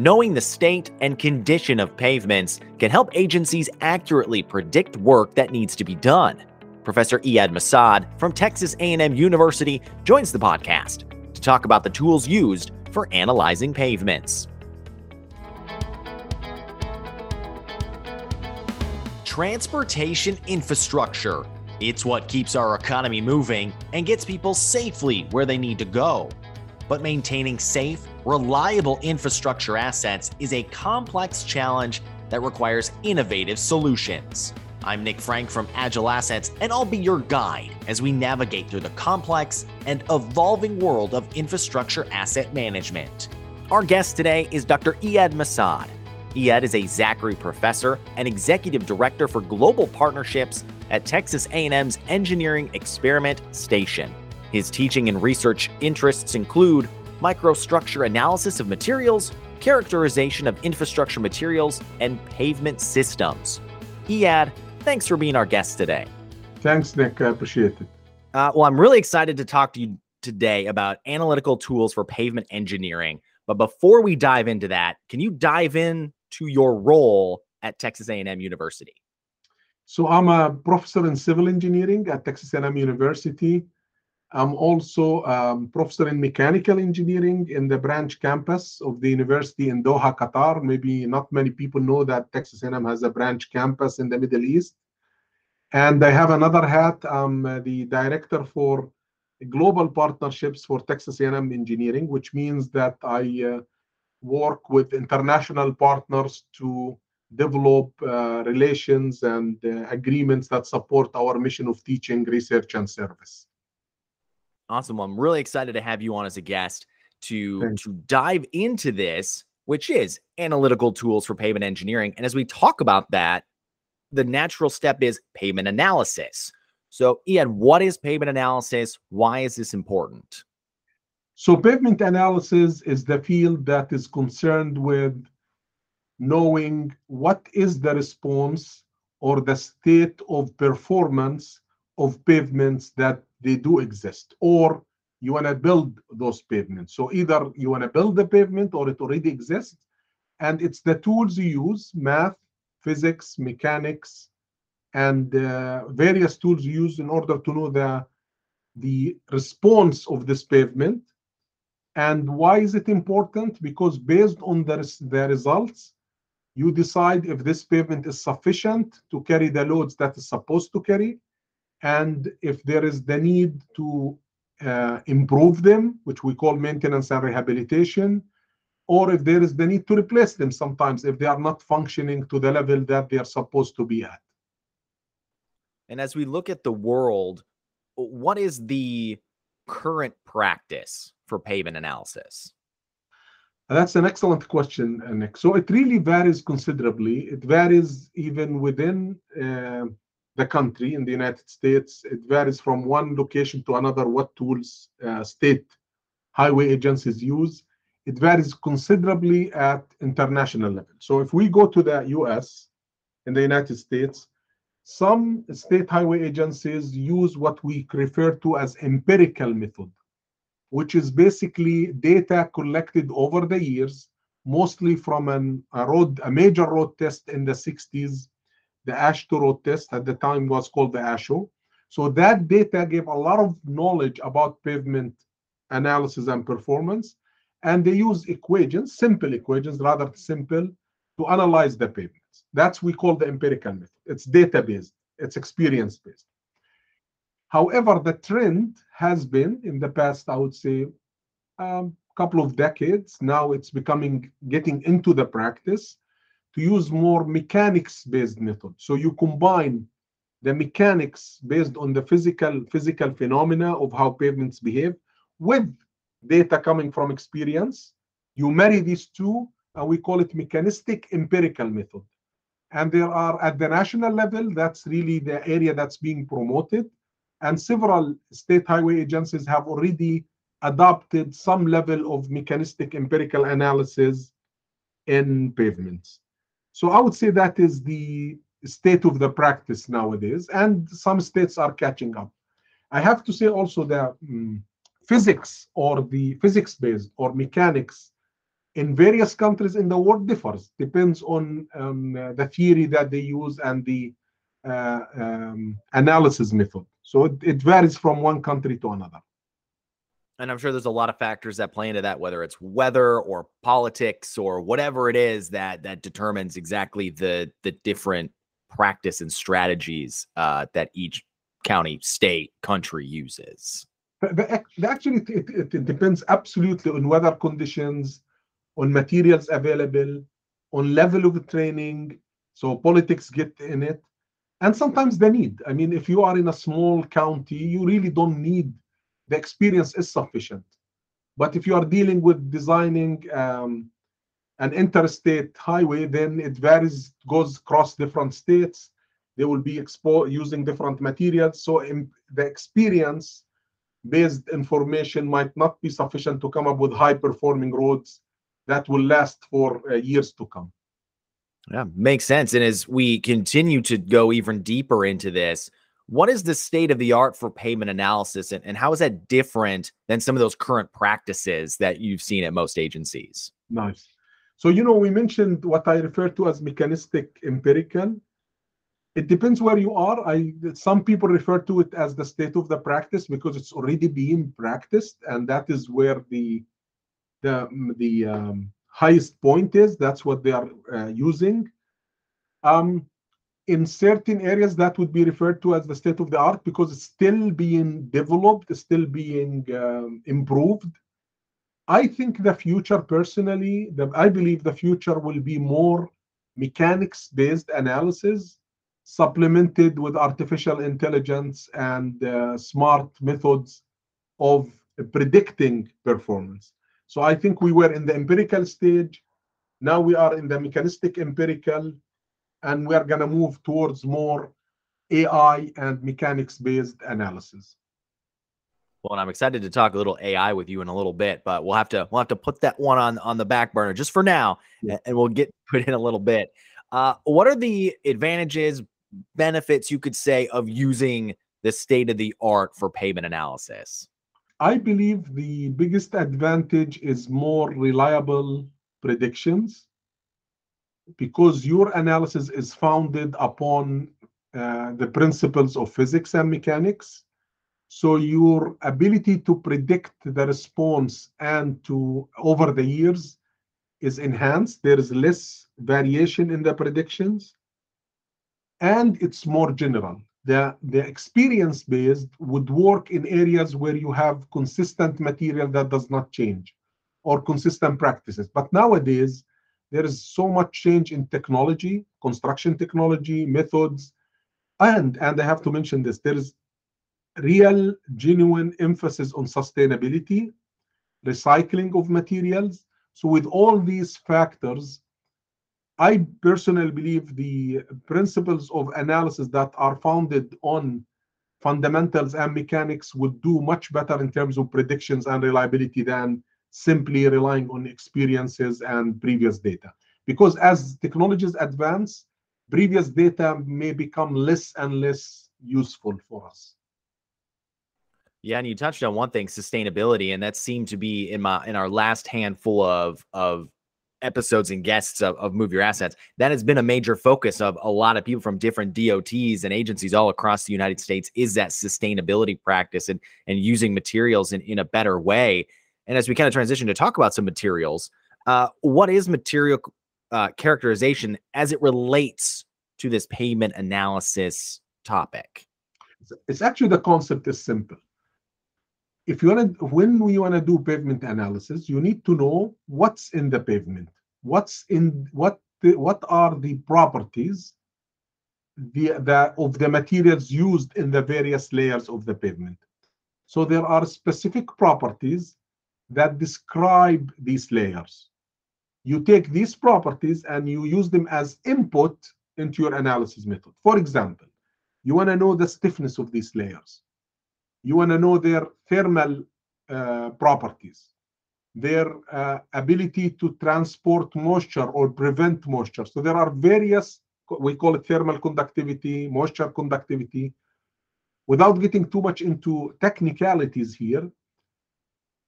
Knowing the state and condition of pavements can help agencies accurately predict work that needs to be done. Professor Eyad Masad from Texas A&M University joins the podcast to talk about the tools used for analyzing pavements. Transportation infrastructure. It's what keeps our economy moving and gets people safely where they need to go. But maintaining safe, reliable infrastructure assets is a complex challenge that requires innovative solutions. I'm Nick Frank from Agile Assets, and I'll be your guide as we navigate through the complex and evolving world of infrastructure asset management. Our guest today is Dr. Eyad Masad. Eyad is a Zachry Professor and Executive Director for Global Partnerships at Texas A&M's Engineering Experiment Station. His teaching and research interests include microstructure analysis of materials, characterization of infrastructure materials, and pavement systems. Eyad, thanks for being our guest today. Thanks, Nick. I appreciate it. Uh, well, I'm really excited to talk to you today about analytical tools for pavement engineering. But before we dive into that, can you dive in to your role at Texas A&M University? So I'm a professor in civil engineering at Texas A&M University. I'm also um, professor in mechanical engineering in the branch campus of the university in Doha, Qatar. Maybe not many people know that Texas A&M has a branch campus in the Middle East. And I have another hat. I'm uh, the director for global partnerships for Texas A&M Engineering, which means that I uh, work with international partners to develop uh, relations and uh, agreements that support our mission of teaching, research, and service. Awesome. Well, I'm really excited to have you on as a guest to Thanks. to dive into this, which is analytical tools for pavement engineering. And as we talk about that, the natural step is pavement analysis. So, Eyad, what is pavement analysis? Why is this important? So, pavement analysis is the field that is concerned with knowing what is the response or the state of performance of pavements that they do exist. Or you want to build those pavements. So either you want to build the pavement or it already exists and it's the tools you use math physics mechanics and uh, various tools you use in order to know the the response of this pavement. And why is it important? Because based on the, the results you decide if this pavement is sufficient to carry the loads that is supposed to carry and if there is the need to uh, improve them, which we call maintenance and rehabilitation, or if there is the need to replace them sometimes if they are not functioning to the level that they are supposed to be at. And as we look at the world, what is the current practice for pavement analysis? That's an excellent question, Nick. So it really varies considerably. It varies even within uh, the country in the United States. It varies from one location to another what tools uh, state highway agencies use. It varies considerably at international level. So if we go to the US in the United States, some state highway agencies use what we refer to as empirical method, which is basically data collected over the years, mostly from an, a road, a major road test in the 60s the AASHTO road test at the time was called the AASHO. So that data gave a lot of knowledge about pavement analysis and performance. And they use equations, simple equations, rather simple, to analyze the pavements. That's we call the empirical method. It's data-based, it's experience-based. However, the trend has been in the past, I would say, a um, couple of decades. Now it's becoming getting into the practice to use more mechanics-based method. So you combine the mechanics based on the physical physical phenomena of how pavements behave with data coming from experience. You marry these two, and we call it mechanistic empirical method. And there are at the national level, that's really the area that's being promoted. And several state highway agencies have already adopted some level of mechanistic empirical analysis in pavements. So I would say that is the state of the practice nowadays, and some states are catching up. I have to say also that um, physics or the physics based or mechanics in various countries in the world differs depends on um, the theory that they use and the uh, um, analysis method so it, it varies from one country to another and I'm sure there's a lot of factors that play into that, whether it's weather or politics or whatever it is that that determines exactly the the different practice and strategies uh, that each county, state, country uses. Actually, it, it, it depends absolutely on weather conditions, on materials available, on level of training. So politics get in it, and sometimes they need. I mean, if you are in a small county, you really don't need the experience is sufficient. But if you are dealing with designing um, an interstate highway, then it varies, goes across different states. They will be exposed using different materials. So the experience based information might not be sufficient to come up with high performing roads that will last for uh, years to come. Yeah, makes sense. And as we continue to go even deeper into this, what is the state of the art for pavement analysis and, and how is that different than some of those current practices that you've seen at most agencies? Nice. So, you know, we mentioned what I refer to as mechanistic empirical. It depends where you are. I some people refer to it as the state of the practice because it's already being practiced, and that is where the the the um, highest point is. That's what they are uh, using. Um, in certain areas that would be referred to as the state of the art because it's still being developed, still being um, improved. I think the future, personally, the, I believe the future will be more mechanics based analysis supplemented with artificial intelligence and uh, smart methods of predicting performance. So I think we were in the empirical stage. Now we are in the mechanistic empirical and we're going to move towards more AI and mechanics based analysis. Well, and I'm excited to talk a little AI with you in a little bit, but we'll have to we'll have to put that one on on the back burner just for now, yeah. and we'll get put in a little bit. Uh, what are the advantages, benefits you could say of using the state of the art for pavement analysis? I believe the biggest advantage is more reliable predictions because your analysis is founded upon uh, the principles of physics and mechanics. So your ability to predict the response and to over the years is enhanced. There is less variation in the predictions, and it's more general. The, the experience based would work in areas where you have consistent material that does not change or consistent practices. But nowadays, there is so much change in technology, construction technology, methods, and and I have to mention this: there is real, genuine emphasis on sustainability, recycling of materials. So with all these factors, I personally believe the principles of analysis that are founded on fundamentals and mechanics would do much better in terms of predictions and reliability than simply relying on experiences and previous data. Because as technologies advance, previous data may become less and less useful for us. Yeah, and you touched on one thing, sustainability, and that seemed to be in my in our last handful of of episodes and guests of, of Move Your Assets. That has been a major focus of a lot of people from different DOTs and agencies all across the United States is that sustainability practice and and using materials in, in a better way. And as we kind of transition to talk about some materials, uh, what is material uh, characterization as it relates to this pavement analysis topic? It's actually the concept is simple. If you want to, when we want to do pavement analysis, you need to know what's in the pavement, what's in what the, what are the properties the, the of the materials used in the various layers of the pavement. So there are specific properties that describe these layers. You take these properties and you use them as input into your analysis method. For example, you want to know the stiffness of these layers. You want to know their thermal uh, properties, their uh, ability to transport moisture or prevent moisture. So there are various, we call it thermal conductivity, moisture conductivity. Without getting too much into technicalities here,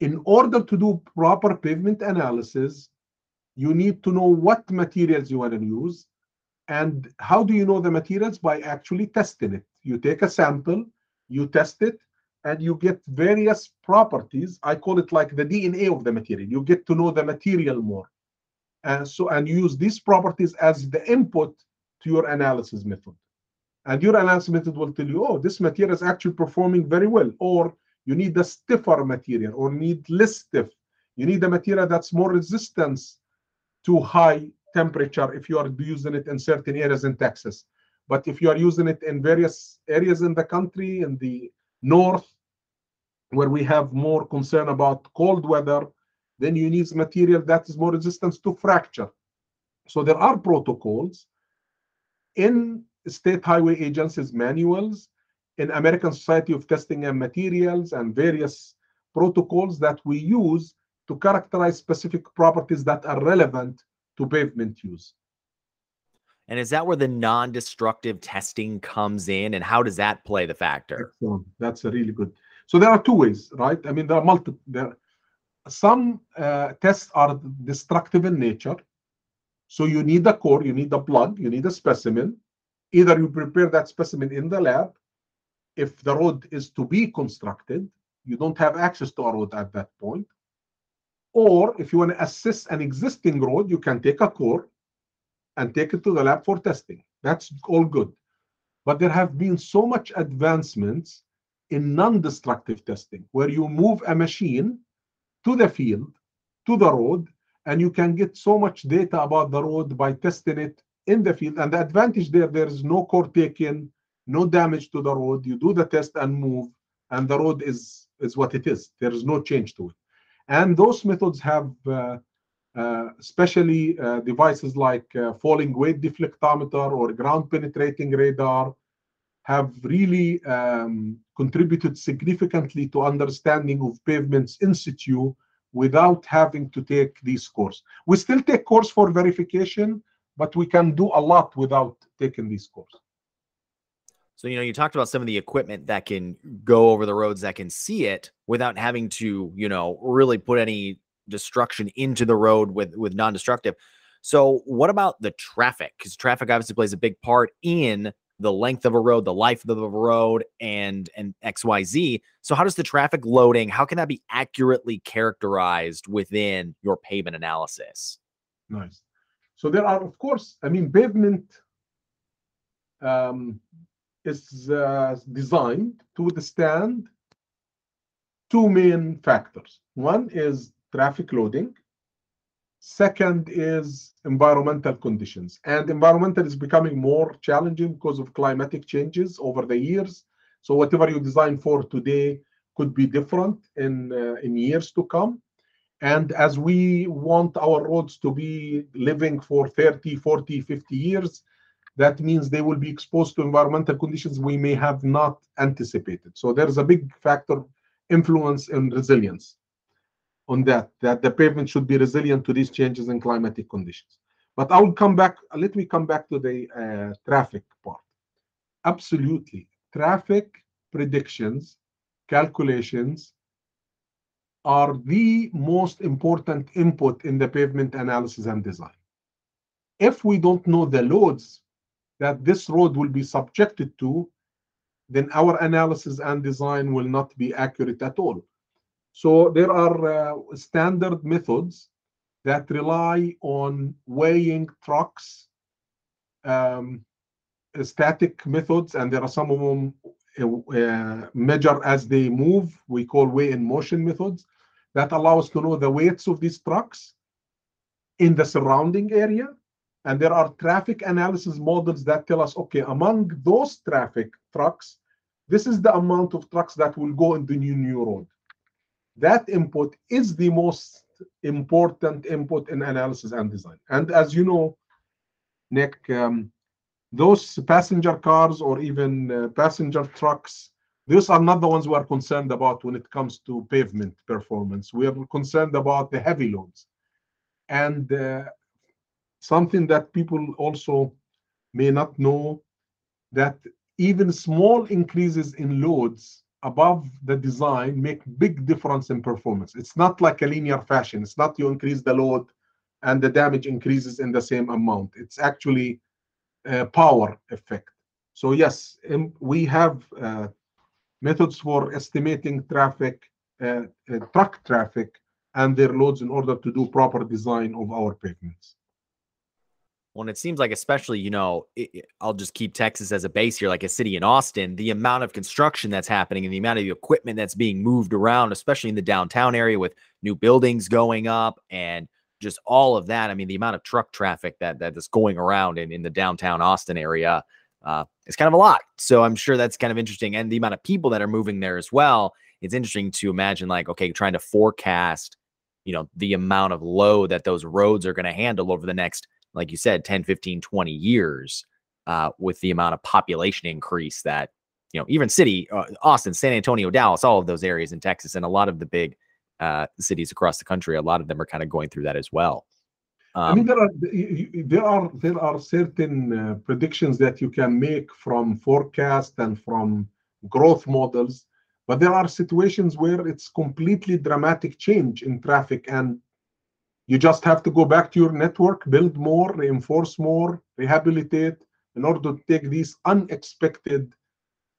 in order to do proper pavement analysis, you need to know what materials you want to use. And how do you know the materials? By actually testing it. You take a sample, you test it, and you get various properties. I call it like the DNA of the material. You get to know the material more. And so and use these properties as the input to your analysis method. And your analysis method will tell you, oh, this material is actually performing very well, or you need a stiffer material, or need less stiff. You need a material that's more resistance to high temperature if you are using it in certain areas in Texas. But if you are using it in various areas in the country, in the north, where we have more concern about cold weather, then you need material that is more resistant to fracture. So there are protocols in state highway agencies manuals, in American Society of Testing and Materials, and various protocols that we use to characterize specific properties that are relevant to pavement use. And is that where the non-destructive testing comes in, and how does that play the factor? Excellent. That's a really good. So there are two ways, right? I mean, there are multiple. There, some uh, tests are destructive in nature. So you need a core, you need a plug, you need a specimen. Either you prepare that specimen in the lab. If the road is to be constructed, you don't have access to a road at that point. Or if you want to assess an existing road, you can take a core and take it to the lab for testing. That's all good. But there have been so much advancements in non-destructive testing, where you move a machine to the field, to the road, and you can get so much data about the road by testing it in the field. And the advantage there, there is no core taken, no damage to the road. You do the test and move, and the road is, is what it is. There is no change to it. And those methods have uh, uh, especially uh, devices like uh, falling weight deflectometer or ground penetrating radar have really um, contributed significantly to understanding of pavements in situ without having to take these courses. We still take course for verification, but we can do a lot without taking these courses. So, you know, you talked about some of the equipment that can go over the roads that can see it without having to, you know, really put any destruction into the road with with non-destructive. So, what about the traffic? Because traffic obviously plays a big part in the length of a road, the life of the road, and and XYZ. So, how does the traffic loading? How can that be accurately characterized within your pavement analysis? Nice. So there are, of course, I mean, pavement um, is uh, designed to withstand two main factors. One is traffic loading. Second is environmental conditions. And environmental is becoming more challenging because of climatic changes over the years. So whatever you design for today could be different in, uh, in years to come. And as we want our roads to be living for 30, 40, 50 years, that means they will be exposed to environmental conditions we may have not anticipated. So there's a big factor influence in resilience on that, that the pavement should be resilient to these changes in climatic conditions. But I will come back, let me come back to the uh, traffic part. Absolutely. Traffic predictions, calculations are the most important input in the pavement analysis and design. If we don't know the loads that this road will be subjected to, then our analysis and design will not be accurate at all. So there are uh, standard methods that rely on weighing trucks, um, static methods, and there are some of them uh, measure as they move. We call weigh in motion methods that allow us to know the weights of these trucks in the surrounding area. And there are traffic analysis models that tell us, okay, among those traffic trucks, this is the amount of trucks that will go in the new new road. That input is the most important input in analysis and design. And as you know, Nick, um, those passenger cars or even uh, passenger trucks these are not the ones we are concerned about when it comes to pavement performance. We are concerned about the heavy loads. And uh, something that people also may not know that even small increases in loads above the design make big difference in performance. It's not like a linear fashion. It's not you increase the load and the damage increases in the same amount. It's actually a power effect. So yes, we have uh, methods for estimating traffic, uh, uh, truck traffic and their loads in order to do proper design of our pavements. Well, it seems like, especially, you know, it, I'll just keep Texas as a base here, like a city in Austin, the amount of construction that's happening and the amount of equipment that's being moved around, especially in the downtown area with new buildings going up and just all of that. I mean, the amount of truck traffic that that is going around in, in the downtown Austin area uh, is kind of a lot. So I'm sure that's kind of interesting. And the amount of people that are moving there as well. It's interesting to imagine, like, okay, trying to forecast, you know, the amount of load that those roads are going to handle over the next like you said, 10, 15, 20 years uh, with the amount of population increase that, you know, even city, uh, Austin, San Antonio, Dallas, all of those areas in Texas, and a lot of the big uh, cities across the country, a lot of them are kind of going through that as well. Um, I mean, there are there are there are certain uh, predictions that you can make from forecast and from growth models, but there are situations where it's completely dramatic change in traffic and you just have to go back to your network, build more, reinforce more, rehabilitate in order to take these unexpected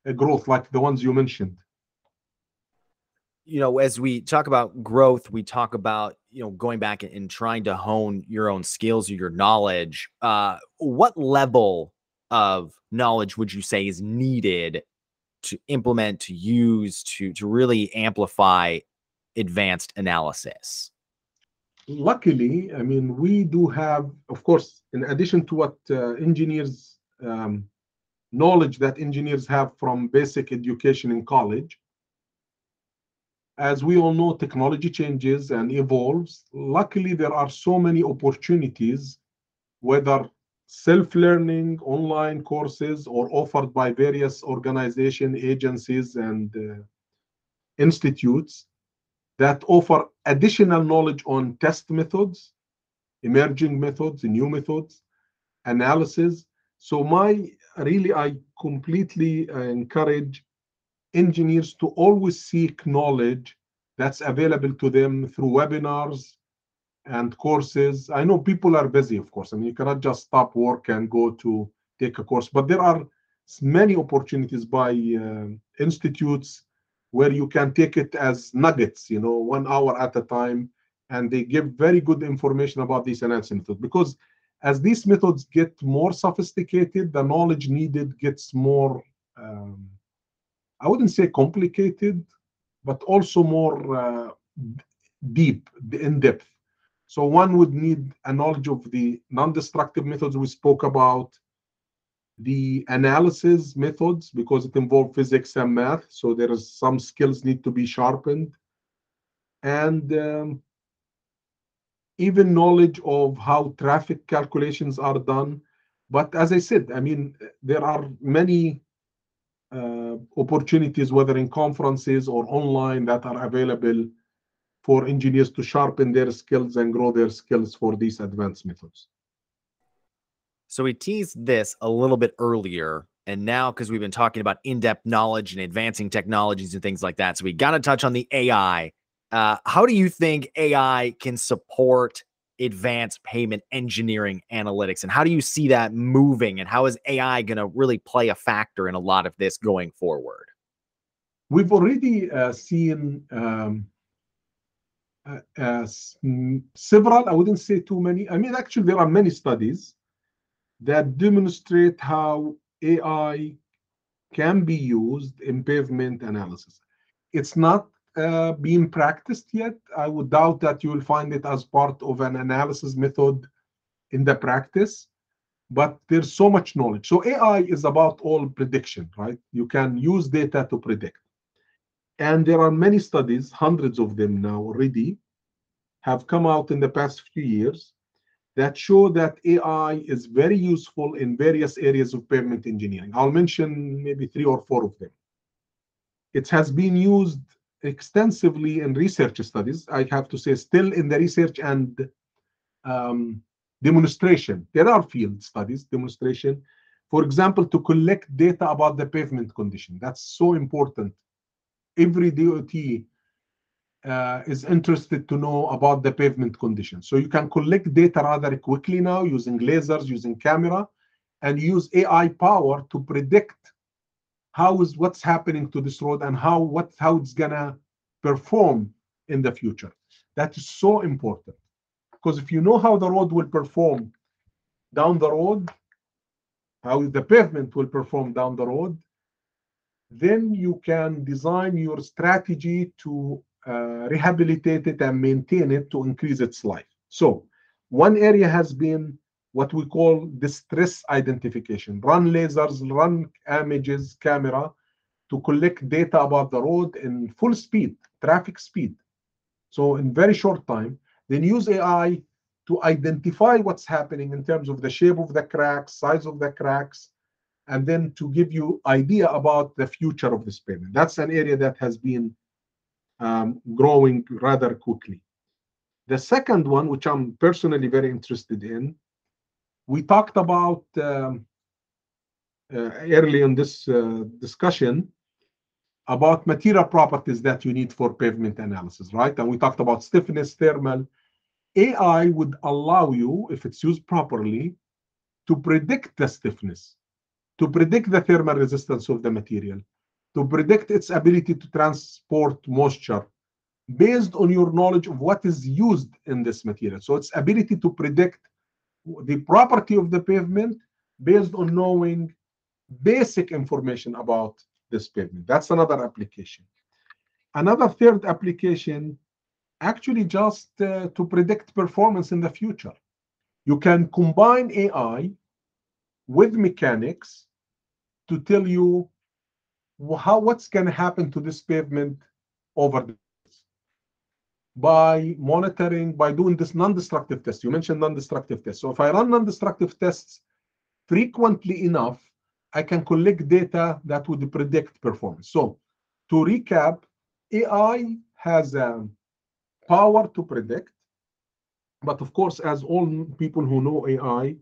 uh, growth like the ones you mentioned. You know, as we talk about growth, we talk about, you know, going back and trying to hone your own skills or your knowledge. Uh, what level of knowledge would you say is needed to implement, to use, to to really amplify advanced analysis? Luckily, I mean, we do have, of course, in addition to what uh, engineers, um, knowledge that engineers have from basic education in college, as we all know, technology changes and evolves. Luckily, there are so many opportunities, whether self-learning, online courses, or offered by various organizations, agencies, and uh, institutes that offer additional knowledge on test methods, emerging methods, new methods, analysis. So my really, I completely uh, encourage engineers to always seek knowledge that's available to them through webinars and courses. I know people are busy, of course. I mean, you cannot just stop work and go to take a course, but there are many opportunities by uh, institutes where you can take it as nuggets, you know, one hour at a time, and they give very good information about these analysis methods. Because as these methods get more sophisticated, the knowledge needed gets more, um, I wouldn't say complicated, but also more uh, deep, in depth. So one would need a knowledge of the non-destructive methods we spoke about, the analysis methods because it involves physics and math. So there is some skills need to be sharpened. And um, even knowledge of how traffic calculations are done. But as I said, I mean, there are many uh, opportunities, whether in conferences or online, that are available for engineers to sharpen their skills and grow their skills for these advanced methods. So we teased this a little bit earlier. And now, because we've been talking about in depth knowledge and advancing technologies and things like that. So we got to touch on the AI. Uh, how do you think AI can support advanced pavement engineering analytics? And how do you see that moving? And how is AI going to really play a factor in a lot of this going forward? We've already uh, seen um, uh, several, I wouldn't say too many. I mean, actually, there are many studies that demonstrate how AI can be used in pavement analysis. It's not uh, being practiced yet. I would doubt that you will find it as part of an analysis method in the practice, but there's so much knowledge. So AI is about all prediction, right? You can use data to predict. And there are many studies, hundreds of them now already, have come out in the past few years that show that AI is very useful in various areas of pavement engineering. I'll mention maybe three or four of them. It has been used extensively in research studies. I have to say, still in the research and um, demonstration. There are field studies, demonstration. For example, to collect data about the pavement condition. That's so important. Every DOT uh, is interested to know about the pavement conditions. So you can collect data rather quickly now using lasers, using camera, and use AI power to predict how is what's happening to this road and how what how it's gonna perform in the future. That is so important because if you know how the road will perform down the road, how the pavement will perform down the road, then you can design your strategy to Uh, rehabilitate it and maintain it to increase its life. So one area has been what we call distress identification. Run lasers, run images, camera to collect data about the road in full speed, traffic speed. So in very short time, then use AI to identify what's happening in terms of the shape of the cracks, size of the cracks, and then to give you idea about the future of this pavement. That's an area that has been um, growing rather quickly. The second one, which I'm personally very interested in, we talked about um, uh, early in this uh, discussion about material properties that you need for pavement analysis, right? And we talked about stiffness, thermal. AI would allow you, if it's used properly, to predict the stiffness, to predict the thermal resistance of the material, to predict its ability to transport moisture based on your knowledge of what is used in this material. So its ability to predict the property of the pavement based on knowing basic information about this pavement. That's another application. Another third application, actually just uh, to predict performance in the future. You can combine AI with mechanics to tell you how what's going to happen to this pavement over the by monitoring, by doing this non-destructive test. You mentioned non-destructive tests. So if I run non-destructive tests frequently enough, I can collect data that would predict performance. So to recap, AI has a power to predict, but of course, as all people who know AI,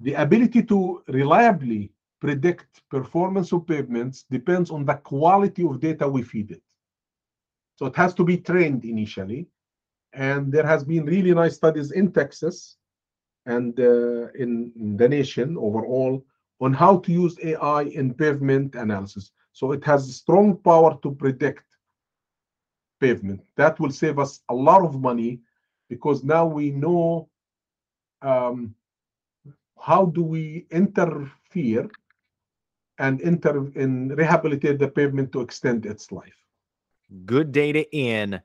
the ability to reliably predict performance of pavements depends on the quality of data we feed it. So it has to be trained initially. And there has been really nice studies in Texas and uh, in, the nation overall on how to use AI in pavement analysis. So it has strong power to predict pavement. That will save us a lot of money because now we know um, how do we interfere and enter in rehabilitate the pavement to extend its life good data in,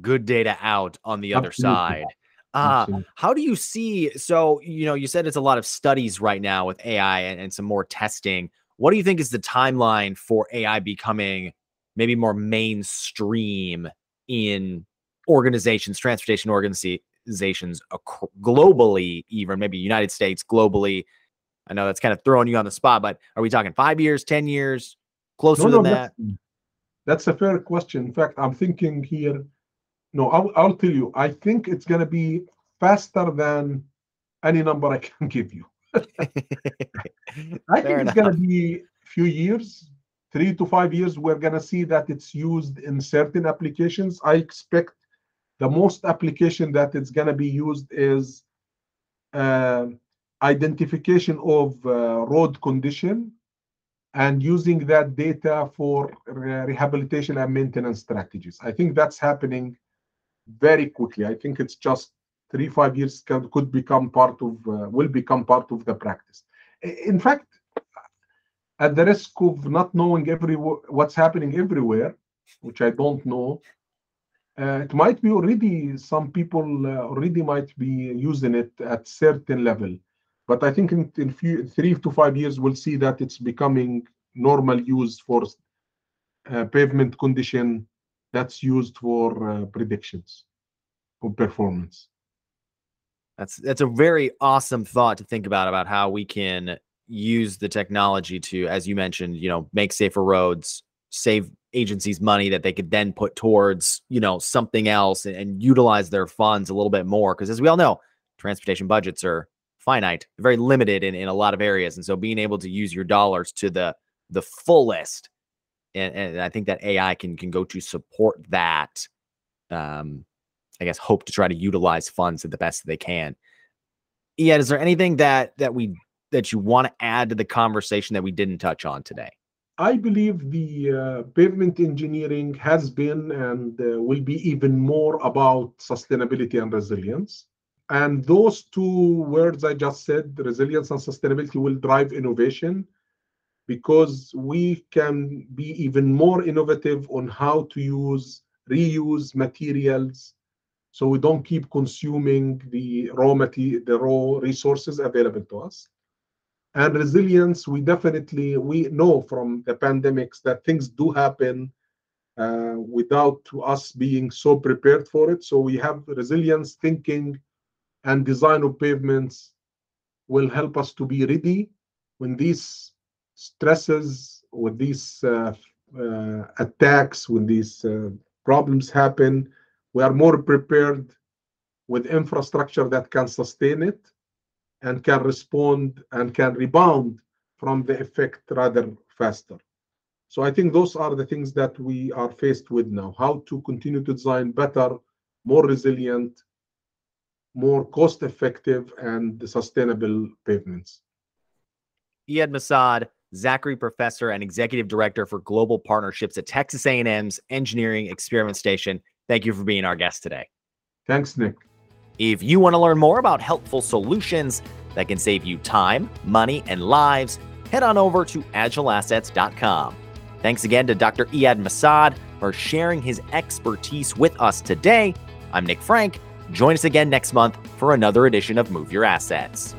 good data out on the other side. Uh, how do you see? So, you know, you said it's a lot of studies right now with AI and, and some more testing. What do you think is the timeline for AI becoming maybe more mainstream in organizations, transportation organizations globally, even maybe United States globally? I know that's kind of throwing you on the spot, but are we talking five years, 10 years, closer no, no, than that? That's a fair question. In fact, I'm thinking here. No, I'll, I'll tell you. I think it's going to be faster than any number I can give you. I think it's going to be a few years, three to five years. We're going to see that it's used in certain applications. I expect the most application that it's going to be used is uh, identification of uh, road condition and using that data for rehabilitation and maintenance strategies. I think that's happening very quickly. I think it's just three, five years can, could become part of, uh, will become part of the practice. In fact, at the risk of not knowing every what's happening everywhere, which I don't know, uh, it might be already some people uh, already might be using it at certain level. But I think in, in few, three to five years, we'll see that it's becoming normal use for uh, pavement condition that's used for uh, predictions for performance. That's that's a very awesome thought to think about about how we can use the technology to, as you mentioned, you know, make safer roads, save agencies money that they could then put towards, you know, something else and, and utilize their funds a little bit more. Because as we all know, transportation budgets are finite, very limited in, in a lot of areas. And so being able to use your dollars to the the fullest and, and I think that AI can can go to support that. Um, I guess hope to try to utilize funds at the best that they can. Yeah, is there anything that that we that you want to add to the conversation that we didn't touch on today? I believe the uh, pavement engineering has been and uh, will be even more about sustainability and resilience. And those two words I just said, resilience and sustainability, will drive innovation because we can be even more innovative on how to use reuse materials. So we don't keep consuming the raw material the raw resources available to us. And resilience we definitely we know from the pandemics that things do happen uh, without us being so prepared for it. So we have resilience thinking and design of pavements will help us to be ready when these stresses when these uh, uh, attacks when these uh, problems happen we are more prepared with infrastructure that can sustain it and can respond and can rebound from the effect rather faster. So I think those are the things that we are faced with now. How to continue to design better, more resilient, more cost effective and sustainable pavements. Eyad Masad, Zachry Professor and Executive Director for Global Partnerships at Texas A&M's Engineering Experiment Station. Thank you for being our guest today. Thanks, Nick. If you want to learn more about helpful solutions that can save you time, money, and lives, head on over to agileassets.com. Thanks again to Dr. Eyad Masad for sharing his expertise with us today. I'm Nick Frank. Join us again next month for another edition of Move Your Assets.